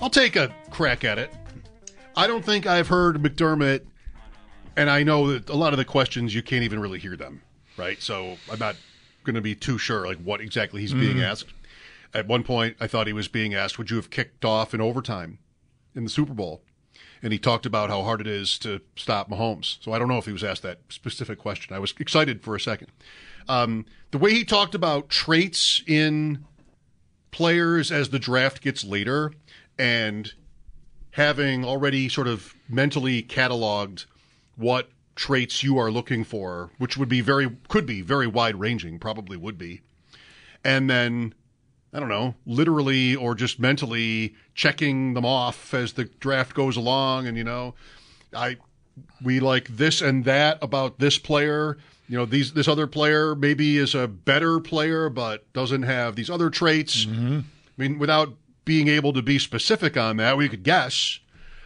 I'll take a crack at it. I don't think I've heard McDermott, and I know that a lot of the questions you can't even really hear them, right? So I'm not going to be too sure like what exactly he's being asked. At one point, I thought he was being asked, "Would you have kicked off in overtime in the Super Bowl?" And he talked about how hard it is to stop Mahomes. So I don't know if he was asked that specific question. I was excited for a second. Um, the way he talked about traits in players as the draft gets later and having already sort of mentally cataloged what traits you are looking for, which would be very, could be very wide ranging, probably would be. And then, I don't know, literally or just mentally checking them off as the draft goes along. And, you know, I, we like this and that about this player. You know, these this other player maybe is a better player, but doesn't have these other traits. Mm-hmm. I mean, without being able to be specific on that, we could guess.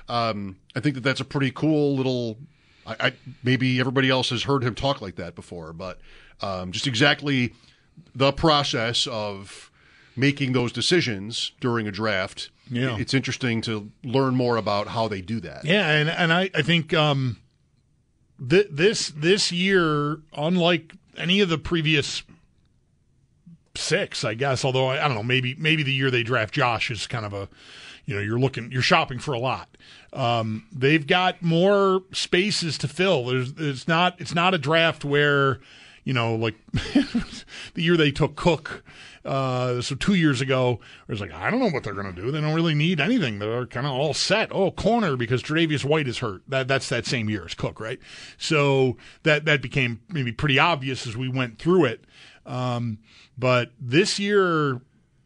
Um, I think that that's a pretty cool little. I, I maybe everybody else has heard him talk like that before, but um, just exactly the process of making those decisions during a draft. Yeah. it's interesting to learn more about how they do that. Yeah, and and I I think um, th- this this year, unlike any of the previous six, I guess. Although I, I don't know, maybe maybe the year they draft Josh is kind of a, you know, you're looking, you're shopping for a lot. Um, they've got more spaces to fill. There's it's not it's not a draft where, you know, like the year they took Cook. Uh, so two years ago, it was like I don't know what they're going to do. They don't really need anything. They're kind of all set. Oh, corner because Tre'Davious White is hurt. That that's that same year as Cook, right? So that that became maybe pretty obvious as we went through it. Um, but this year,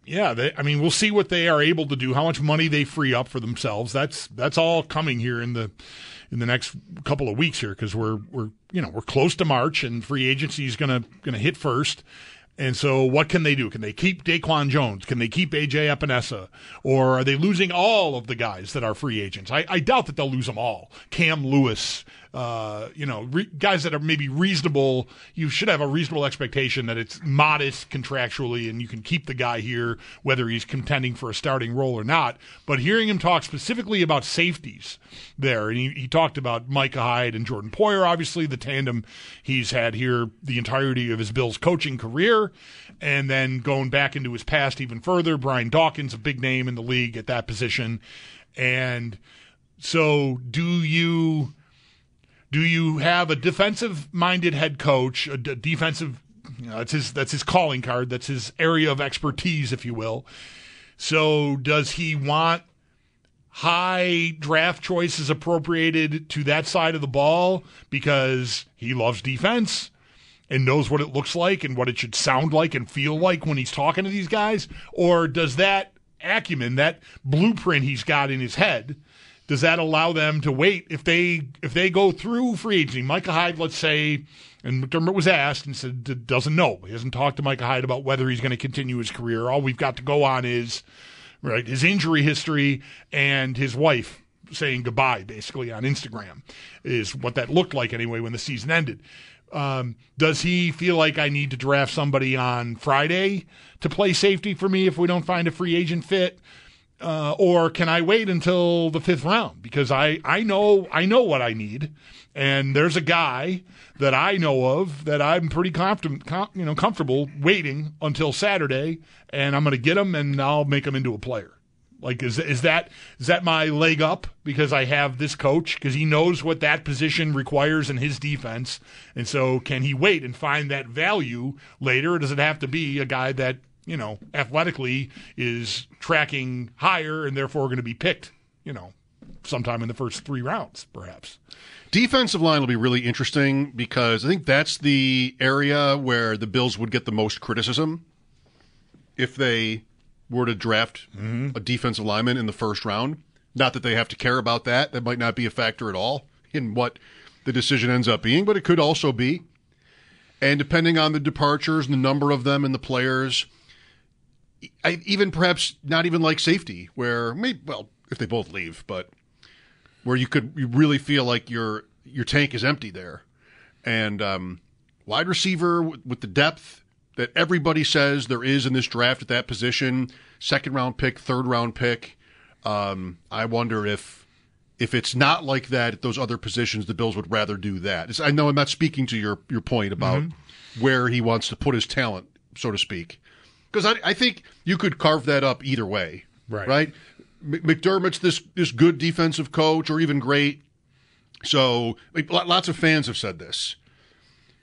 yeah, they, I mean, we'll see what they are able to do, how much money they free up for themselves. That's that's all coming here in the in the next couple of weeks here because we're we're you know we're close to March and free agency is gonna gonna hit first. And so, what can they do? Can they keep Daquan Jones? Can they keep AJ Epenesa? Or are they losing all of the guys that are free agents? I, I doubt that they'll lose them all. Cam Lewis, uh, you know, re- guys that are maybe reasonable. You should have a reasonable expectation that it's modest contractually, and you can keep the guy here whether he's contending for a starting role or not. But hearing him talk specifically about safeties there, and he, he talked about Micah Hyde and Jordan Poyer, obviously the tandem he's had here the entirety of his Bills coaching career, and then going back into his past even further. Brian Dawkins, a big name in the league at that position, and so do you do you have a defensive minded head coach, a d- defensive you know, that's his that's his calling card, that's his area of expertise if you will. So does he want high draft choices appropriated to that side of the ball because he loves defense and knows what it looks like and what it should sound like and feel like when he's talking to these guys? Or does that acumen, that blueprint he's got in his head, does that allow them to wait if they if they go through free agency? Micah Hyde, let's say, and McDermott was asked and said doesn't know. He hasn't talked to Micah Hyde about whether he's going to continue his career. All we've got to go on is right his injury history and his wife saying goodbye basically on Instagram is what that looked like anyway when the season ended. Um, does he feel like I need to draft somebody on Friday to play safety for me if we don't find a free agent fit? Uh, or can I wait until the fifth round? Because I, I know I know what I need, and there's a guy that I know of that I'm pretty confident, com, you know, comfortable waiting until Saturday, and I'm going to get him and I'll make him into a player. Like, is is that is that my leg up because I have this coach because he knows what that position requires in his defense, and so can he wait and find that value later, or does it have to be a guy that you know athletically is tracking higher and therefore going to be picked, you know, sometime in the first three rounds, perhaps? Defensive line will be really interesting because I think that's the area where the Bills would get the most criticism if they were to draft mm-hmm. a defensive lineman in the first round. Not that they have to care about that. That might not be a factor at all in what the decision ends up being, but it could also be. And depending on the departures and the number of them and the players, I, even perhaps not even like safety, where maybe well, if they both leave, but where you could you really feel like your your tank is empty there, and um, wide receiver with, with the depth that everybody says there is in this draft at that position, second round pick, third round pick. Um, I wonder if if it's not like that at those other positions, the Bills would rather do that. It's, I know I'm not speaking to your your point about mm-hmm. where he wants to put his talent, so to speak, because I, I think you could carve that up either way. Right. Right. McDermott's this this good defensive coach, or even great. So lots of fans have said this.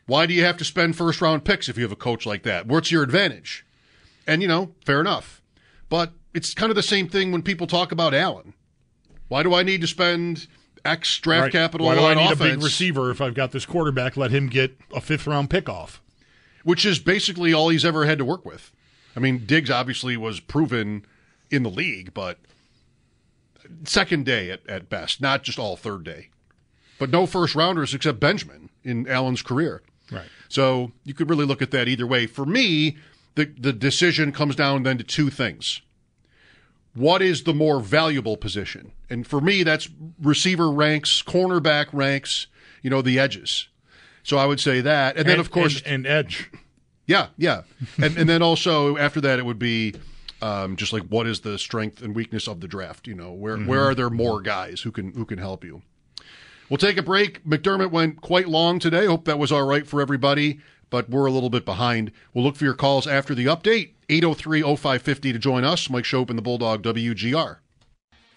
Why do you have to spend first round picks if you have a coach like that? What's your advantage? And, you know, fair enough. But it's kind of the same thing when people talk about Allen. Why do I need to spend X draft right. capital Why do I need offense? a big receiver if I've got this quarterback? Let him get a fifth round pick off. Which is basically all he's ever had to work with. I mean, Diggs obviously was proven in the league, but second day at, at best, not just all third day. But no first rounders except Benjamin in Allen's career. Right. So you could really look at that either way. For me, the, the decision comes down then to two things. What is the more valuable position? And for me, that's receiver ranks, cornerback ranks, you know, the edges. So I would say that. And, and then, of course. And, and edge. Yeah, yeah. and, and then also after that, it would be um, just like what is the strength and weakness of the draft? You know, where, mm-hmm. where are there more guys who can, who can help you? We'll take a break. McDermott went quite long today. Hope that was all right for everybody, but we're a little bit behind. We'll look for your calls after the update. 803 0550 to join us. Mike Schopp and the Bulldog WGR.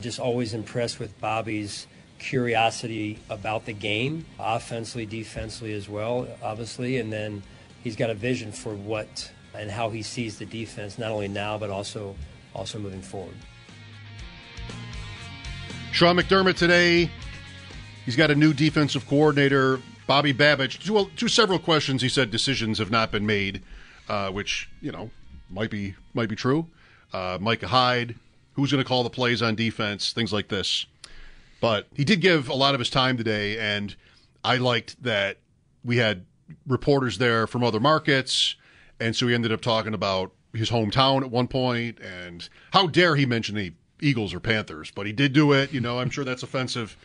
Just always impressed with Bobby's curiosity about the game, offensively, defensively as well, obviously, and then he's got a vision for what and how he sees the defense, not only now but also also moving forward. Sean McDermott today He's got a new defensive coordinator, Bobby Babich. To, to several questions, he said decisions have not been made, uh, which you know might be might be true. Uh, Micah Hyde, who's going to call the plays on defense, things like this. But he did give a lot of his time today, and I liked that we had reporters there from other markets, and so he ended up talking about his hometown at one point, and how dare he mention the Eagles or Panthers, but he did do it. You know, I'm sure that's offensive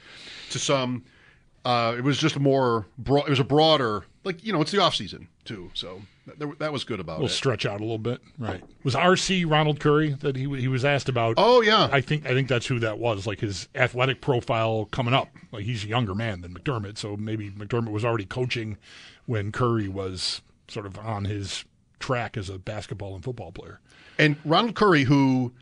to some. Uh, it was just a more broad. It was a broader, like you know, it's the off season too, so that, that was good about we'll it. stretch out a little bit, right? Was RC Ronald Curry that he he was asked about? Oh yeah, I think I think that's who that was. Like his athletic profile coming up. Like he's a younger man than McDermott, so maybe McDermott was already coaching when Curry was sort of on his track as a basketball and football player. And Ronald Curry, who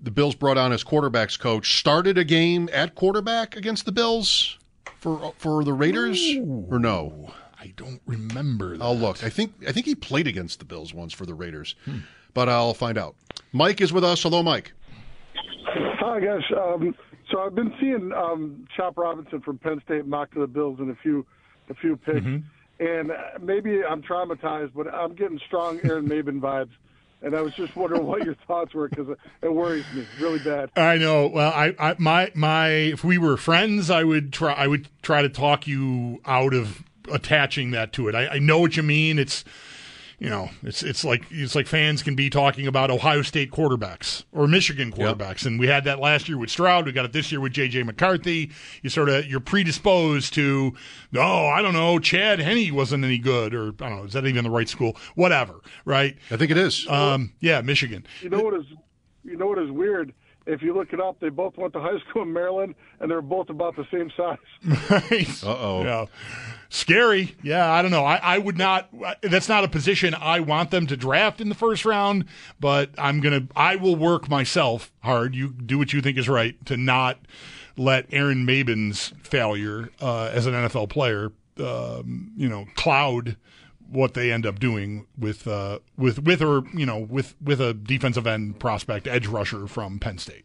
the Bills brought on as quarterbacks coach, started a game at quarterback against the Bills for for the Raiders Ooh, or no? I don't remember. That. I'll look. I think I think he played against the Bills once for the Raiders, hmm. but I'll find out. Mike is with us. Hello, Mike. Hi guys. Um, so I've been seeing um, Chop Robinson from Penn State mock to the Bills in a few a few picks, mm-hmm. and maybe I'm traumatized, but I'm getting strong Aaron Maybin vibes and I was just wondering what your thoughts were because it worries me really bad. I know. Well, I, I, my, my, if we were friends, I would try, I would try to talk you out of attaching that to it. I, I know what you mean. It's, you know, it's it's like it's like fans can be talking about Ohio State quarterbacks or Michigan quarterbacks, yep. and we had that last year with Stroud. We got it this year with J.J. McCarthy. You sort of you're predisposed to, oh, I don't know, Chad Henne wasn't any good, or I don't know, is that even the right school? Whatever, right? I think it is. Um, yeah, Michigan. You know what is, you know what is weird if you look it up, they both went to high school in Maryland, and they're both about the same size. Right. Uh oh. Yeah. Scary. Yeah, I don't know. I, I would not. That's not a position I want them to draft in the first round. But I'm gonna. I will work myself hard. You do what you think is right to not let Aaron Maybin's failure uh, as an NFL player, um, you know, cloud what they end up doing with uh, with with or you know with with a defensive end prospect edge rusher from Penn State.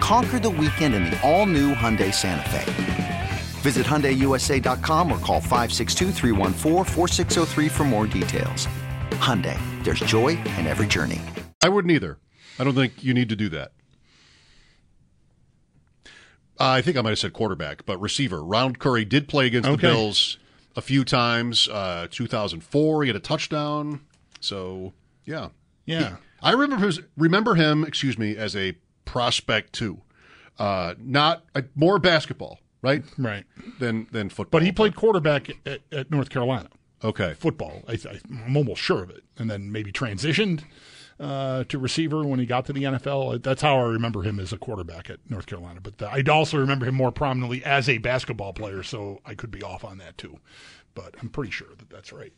Conquer the weekend in the all-new Hyundai Santa Fe. Visit HyundaiUSA.com or call 562 for more details. Hyundai, there's joy in every journey. I wouldn't either. I don't think you need to do that. Uh, I think I might have said quarterback, but receiver. Ronald Curry did play against Okay. the Bills a few times. Uh, 2004, he had a touchdown. So, yeah. Yeah. I remember his, remember him, excuse me, as a prospect too. Uh, not uh, more basketball, right? Right. Than than football. But he played quarterback at, at North Carolina. Okay. Football. I, I, I'm almost sure of it. And then maybe transitioned uh, to receiver when he got to the NFL. That's how I remember him as a quarterback at North Carolina. But I also remember him more prominently as a basketball player, so I could be off on that too. But I'm pretty sure that that's right.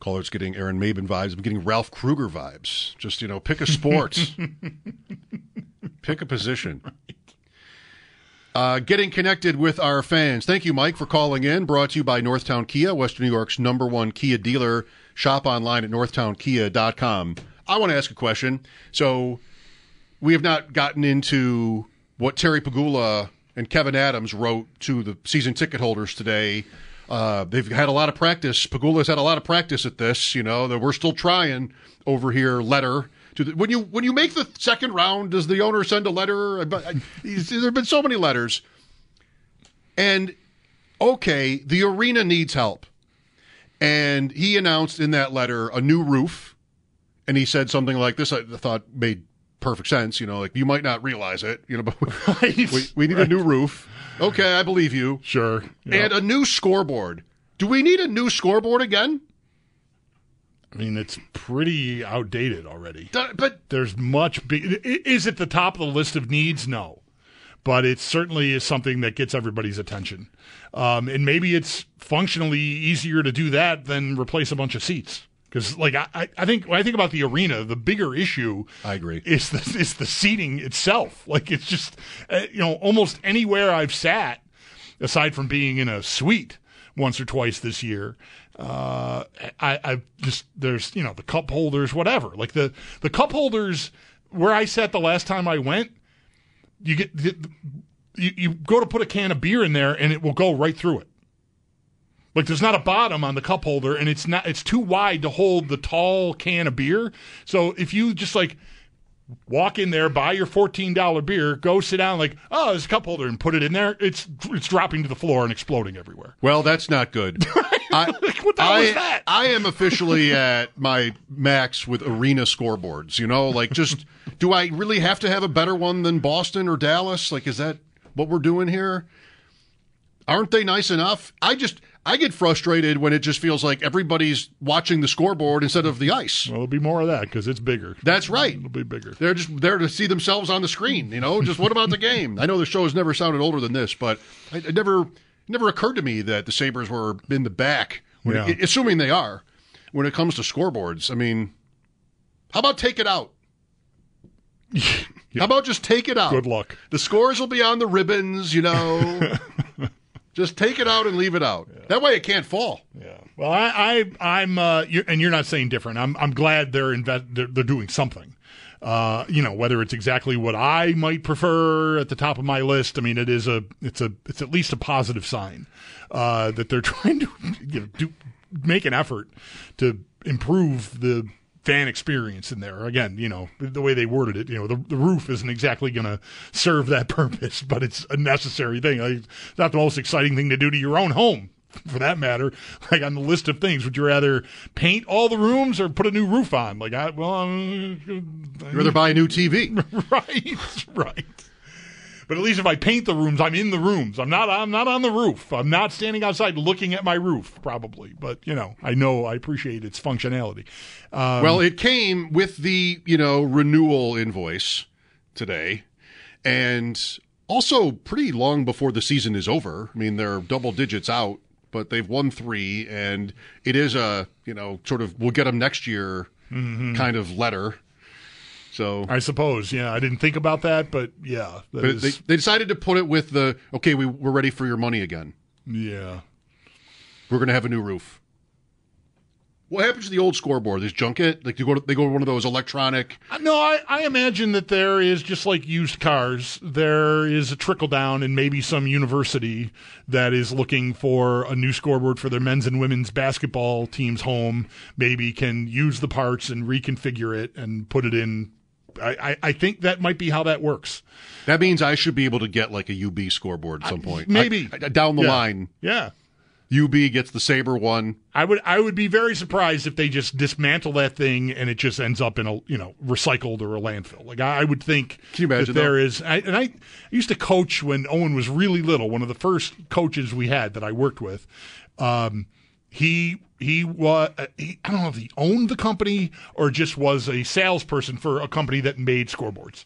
Caller's getting Aaron Maybin vibes. I'm getting Ralph Krueger vibes. Just you know, pick a sport, pick a position. Uh, getting connected with our fans. Thank you, Mike, for calling in. Brought to you by Northtown Kia, Western New York's number one Kia dealer. Shop online at northtownkia.com. I want to ask a question. So, we have not gotten into what Terry Pegula and Kevin Adams wrote to the season ticket holders today. Uh, they've had a lot of practice. Pegula's had a lot of practice at this. You know that we're still trying over here. Letter to the, when you when you make the second round, does the owner send a letter? There have been so many letters, and okay, the arena needs help, and he announced in that letter a new roof, and he said something like this. I thought made perfect sense. You know, like you might not realize it. You know, but we, we, we need a new roof. Okay, I believe you. Sure. And a new scoreboard. Do we need a new scoreboard again? I mean, it's pretty outdated already. But There's much big. Is it the top of the list of needs? No, but it certainly is something that gets everybody's attention. Um, and maybe it's functionally easier to do that than replace a bunch of seats. Because, like, I, I- I think when I think about the arena, the bigger issue I agree. is the is the seating itself. Like, it's just uh, you know almost anywhere I've sat, aside from being in a suite once or twice this year. Uh, I, I just there's you know the cup holders, whatever. Like the the cup holders where I sat the last time I went, you get you, you go to put a can of beer in there and it will go right through it. Like there's not a bottom on the cup holder and it's not it's too wide to hold the tall can of beer. So if you just like walk in there, buy your fourteen dollar beer, go sit down, like oh, there's a cup holder, and put it in there. It's it's dropping to the floor and exploding everywhere. Well, that's not good. I, what the hell I, is that? I am officially at my max with arena scoreboards. You know, like just do I really have to have a better one than Boston or Dallas? Like, is that what we're doing here? Aren't they nice enough? I just I get frustrated when it just feels like everybody's watching the scoreboard instead of the ice. Well, there'll be more of that because it's bigger. That's right. It'll be bigger. They're just there to see themselves on the screen. You know, just what about the game? I know the show has never sounded older than this, but I, it never never occurred to me that the Sabres were in the back. When Yeah. it- assuming they are, when it comes to scoreboards. I mean, how about take it out? How about just take it out? Good luck. The scores will be on the ribbons, you know. just take it out and leave it out. That way it can't fall. Yeah. Well, I, I I'm uh, you're, and you're not saying different. I'm I'm glad they're invest they're, they're doing something. Uh, you know, whether it's exactly what I might prefer at the top of my list. I mean, it is a it's a it's at least a positive sign uh, that they're trying to you know, do make an effort to improve the fan experience in there. Again, you know, the way they worded it, you know, the, the roof isn't exactly going to serve that purpose, but it's a necessary thing. It's not the most exciting thing to do to your own home, for that matter. Like on the list of things, would you rather paint all the rooms or put a new roof on? Like, I, well, I'm, You'd rather buy a new TV. right, right. But at least if I paint the rooms, I'm in the rooms. I'm not. I'm not on the roof. I'm not standing outside looking at my roof. Probably, but you know, I know I appreciate its functionality. Um, well, it came with the, you know, renewal invoice today. And also pretty long before the season is over. I mean, they're double digits out, but they've won three. And it is a, you know, sort of, we'll get them next year mm-hmm. kind of letter. So. I suppose, yeah. I didn't think about that, but yeah, that But is- they, they decided to put it with the okay, we, we're ready for your money again. yeah. We're going to have a new roof. What happens to the old scoreboard? They junk it? Like, you go to, they go to one of those electronic. Uh, no, I, I imagine that there is just like used cars. There is a trickle down, and maybe some university that is looking for a new scoreboard for their men's and women's basketball team's home. Maybe can use the parts and reconfigure it and put it in. I, I, I think that might be how that works. That means I should be able to get like a UB scoreboard at some uh, point. maybe. I- I- down the Yeah. line, Yeah. UB gets the Sabre one. I would I would be very surprised if they just dismantle that thing and it just ends up in a you know recycled or a landfill. Like I, I would think Can you imagine, that there is. I, and I used to coach when Owen was really little. One of the first coaches we had that I worked with. Um, he he was he, I don't know if he owned the company or just was a salesperson for a company that made scoreboards.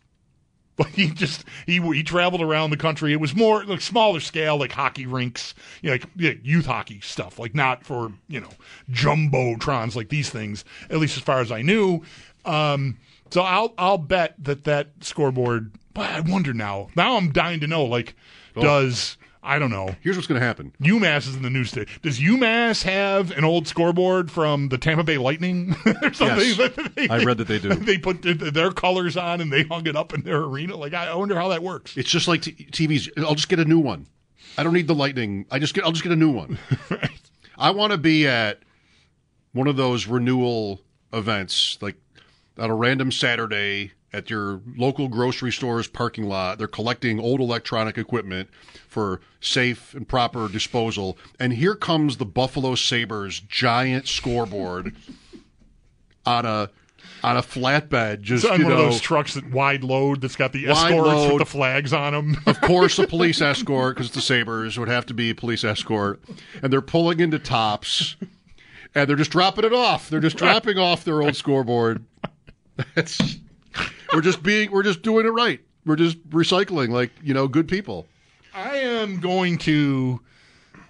Like he just he he traveled around the country. It was more like smaller scale, like hockey rinks, you know, like yeah, youth hockey stuff, like not for you know jumbotrons like these things. At least as far as I knew. Um, so I'll I'll bet that that scoreboard. But I wonder now. Now I'm dying to know. Like, does I don't know. Here's what's going to happen. UMass is in the news today. Does UMass have an old scoreboard from the Tampa Bay Lightning or something? Yes. that they- I read that they do. They put their, colors on and they hung it up in their arena. Like I wonder how that works. It's just like t- TVs. I'll just get a new one. I don't need the Lightning. I just get. I'll just get a new one. I want to be at one of those renewal events, like on a random Saturday at your local grocery store's parking lot. They're collecting old electronic equipment for safe and proper disposal. And here comes the Buffalo Sabres giant scoreboard on a on a flatbed. Just It's on one know, of those trucks that wide load that's got the escorts load. with the flags on them. of course, a police escort because the Sabres would have to be a police escort, and they're pulling into tops, and they're just dropping it off. They're just dropping off their old scoreboard. That's, we're just being, we're just doing it right. We're just recycling like you know, good people. I am going to.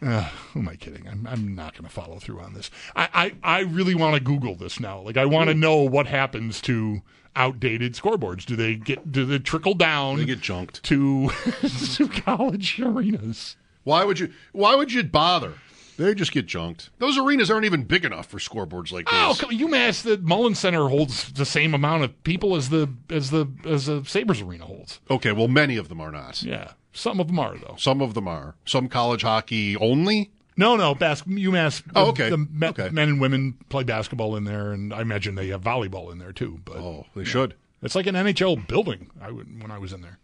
Uh, who am I kidding? I'm, I'm not going to follow through on this. I, I, I really want to Google this now. Like, I want to know what happens to outdated scoreboards. Do they get do they trickle down They get junked. to, to college arenas? Why would you? Why would you bother? They just get junked. Those arenas aren't even big enough for scoreboards like Oh, this. come, UMass the Mullen Center holds the same amount of people as the as the as the Sabres arena holds. Okay, well, many of them are not. Yeah, some of them are though. Some of them are. Some college hockey only. No, no, bas- UMass. Oh, okay. The me- Okay. men and women play basketball in there, and I imagine they have volleyball in there too. But Oh, they should. it's like an NHL building. I would when I was in there.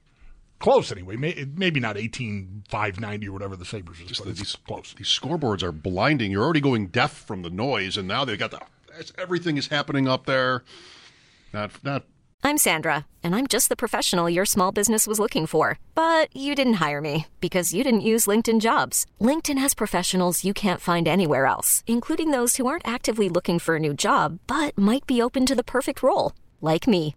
Close anyway. Maybe not eighteen five ninety or whatever the Sabres is, but it's these, close. These scoreboards are blinding. You're already going deaf from the noise, and now they've got the everything is happening up there. Not not I'm Sandra, and I'm just the professional your small business was looking for. But you didn't hire me because you didn't use LinkedIn jobs. LinkedIn has professionals you can't find anywhere else, including those who aren't actively looking for a new job but might be open to the perfect role, like me.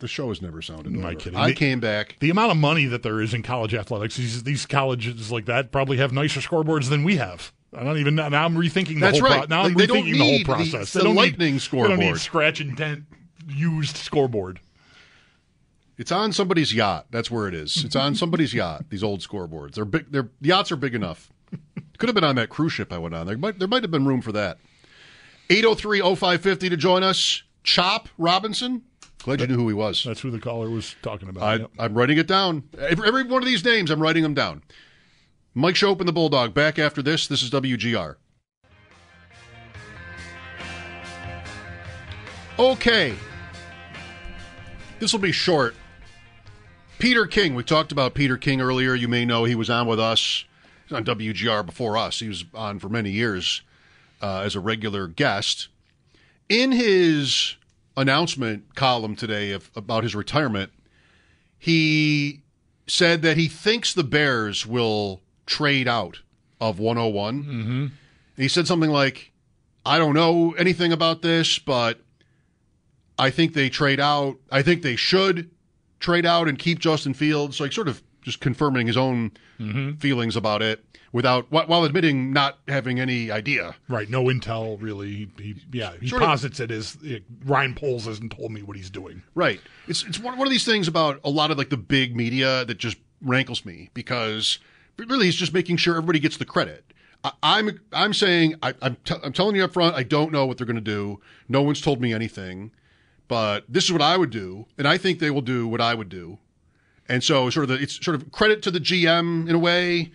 The show has never sounded. Am I better. kidding? I The- came back. The amount of money that there is in college athletics, these, these colleges like that probably have nicer scoreboards than we have. I don't even now. I'm rethinking the That's whole. right. now Like, I'm rethinking the whole the- process. the they don't lightning need, They don't need scratch and dent used scoreboard. It's on somebody's yacht. That's where it is. It's on somebody's yacht. These old scoreboards. They're big. Their yachts are big enough. Could have been on that cruise ship I went on. There might there might have been room for that. 803-0550 to join us. Chop Robinson. Glad you knew who he was. That's who the caller was talking about. I, Yep. I'm writing it down. Every, every one of these names, I'm writing them down. Mike Schopp and the Bulldog back after this. This is WGR. Okay. This will be short. Peter King. We talked about Peter King earlier. You may know he was on with us He was on WGR before us. He was on for many years uh, as a regular guest. In his announcement column today of, about his retirement, he said that he thinks the Bears will trade out of 101. Mm-hmm. He said something like, I don't know anything about this, but I think they trade out. I think they should trade out and keep Justin Fields. So, like, sort of just confirming his own feelings about it without, while admitting not having any idea. Right, no intel really. He, he- yeah, he Sort of- posits it as eh, Ryan Poles hasn't told me what he's doing. Right. It's it's one, one of these things about a lot of like the big media that just rankles me because really he's just making sure everybody gets the credit. I, I'm I'm saying I, I'm t- I'm telling you up front I don't know what they're going to do. No one's told me anything, but this is what I would do, and I think they will do what I would do. And so sort of the, it's sort of credit to the GM in a way.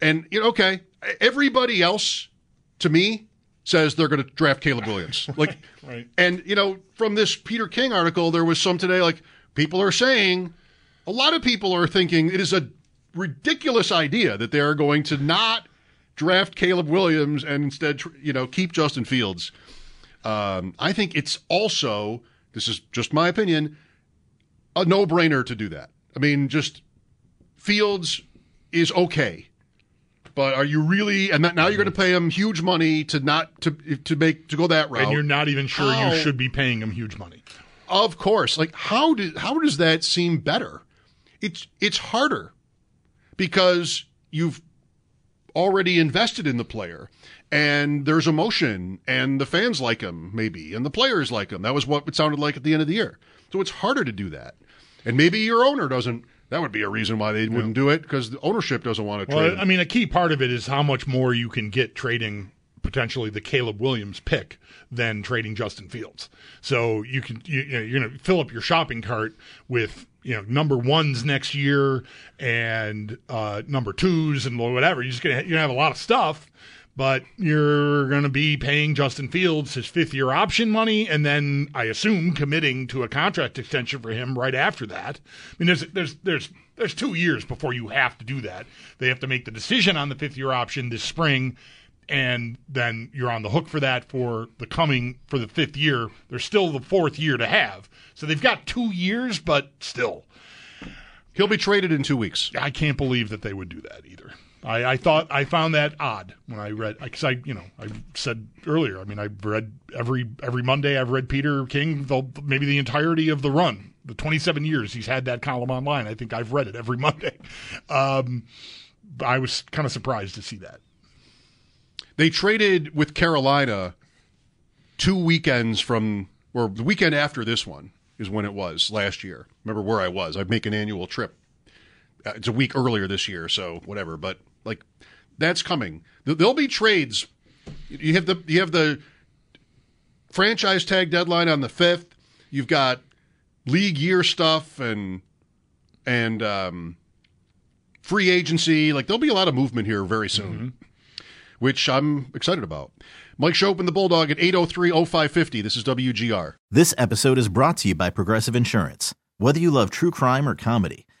And you know, okay, everybody else to me says they're going to draft Caleb Williams. Like, Right. And you know, from this Peter King article, there was some today. Like, people are saying, a lot of people are thinking it is a ridiculous idea that they are going to not draft Caleb Williams and instead, you know, keep Justin Fields. Um, I think it's also, this is just my opinion, a no-brainer to do that. I mean, just Fields is okay. But are you really? And that, now you're going to pay him huge money to not to to make to go that route. And you're not even sure How? you should be paying him huge money. Of course. Like how did how does that seem better? It's it's harder because you've already invested in the player and there's emotion and the fans like him maybe and the players like him. That was what it sounded like at the end of the year. So it's harder to do that. And maybe your owner doesn't that would be a reason why they wouldn't do it because the ownership doesn't want to trade. Well, him. I mean, a key part of it is how much more you can get trading potentially the Caleb Williams pick than trading Justin Fields. So you can you, you know, you're going to fill up your shopping cart with you know number ones next year and uh, number twos and whatever. You're just gonna you're gonna have a lot of stuff. But you're going to be paying Justin Fields his fifth year option money, and then I assume committing to a contract extension for him right after that. I mean, there's there's there's there's two years before you have to do that. They have to make the decision on the fifth year option this spring, and then you're on the hook for that for the coming for the fifth year. There's still the fourth year to have, so they've got two years, but still, He'll be traded in two weeks. I can't believe that they would do that either. I, I thought I found that odd when I read because I you know I said earlier I mean I've read every every Monday I've read Peter King the, maybe the entirety of the run the 27 years he's had that column online I think I've read it every Monday um, I was kind of surprised to see that They traded with Carolina two weekends from or the weekend after this one is when it was last year. Remember where I was? I make an annual trip. Uh, It's a week earlier this year, so whatever. But like, that's coming. There'll be trades. You have the you have the franchise tag deadline on the fifth. You've got league year stuff and and um, free agency. Like there'll be a lot of movement here very soon, which I'm excited about. Mike Schopp and the Bulldog at 803-0550. This is WGR. This episode is brought to you by Progressive Insurance. Whether you love true crime or comedy,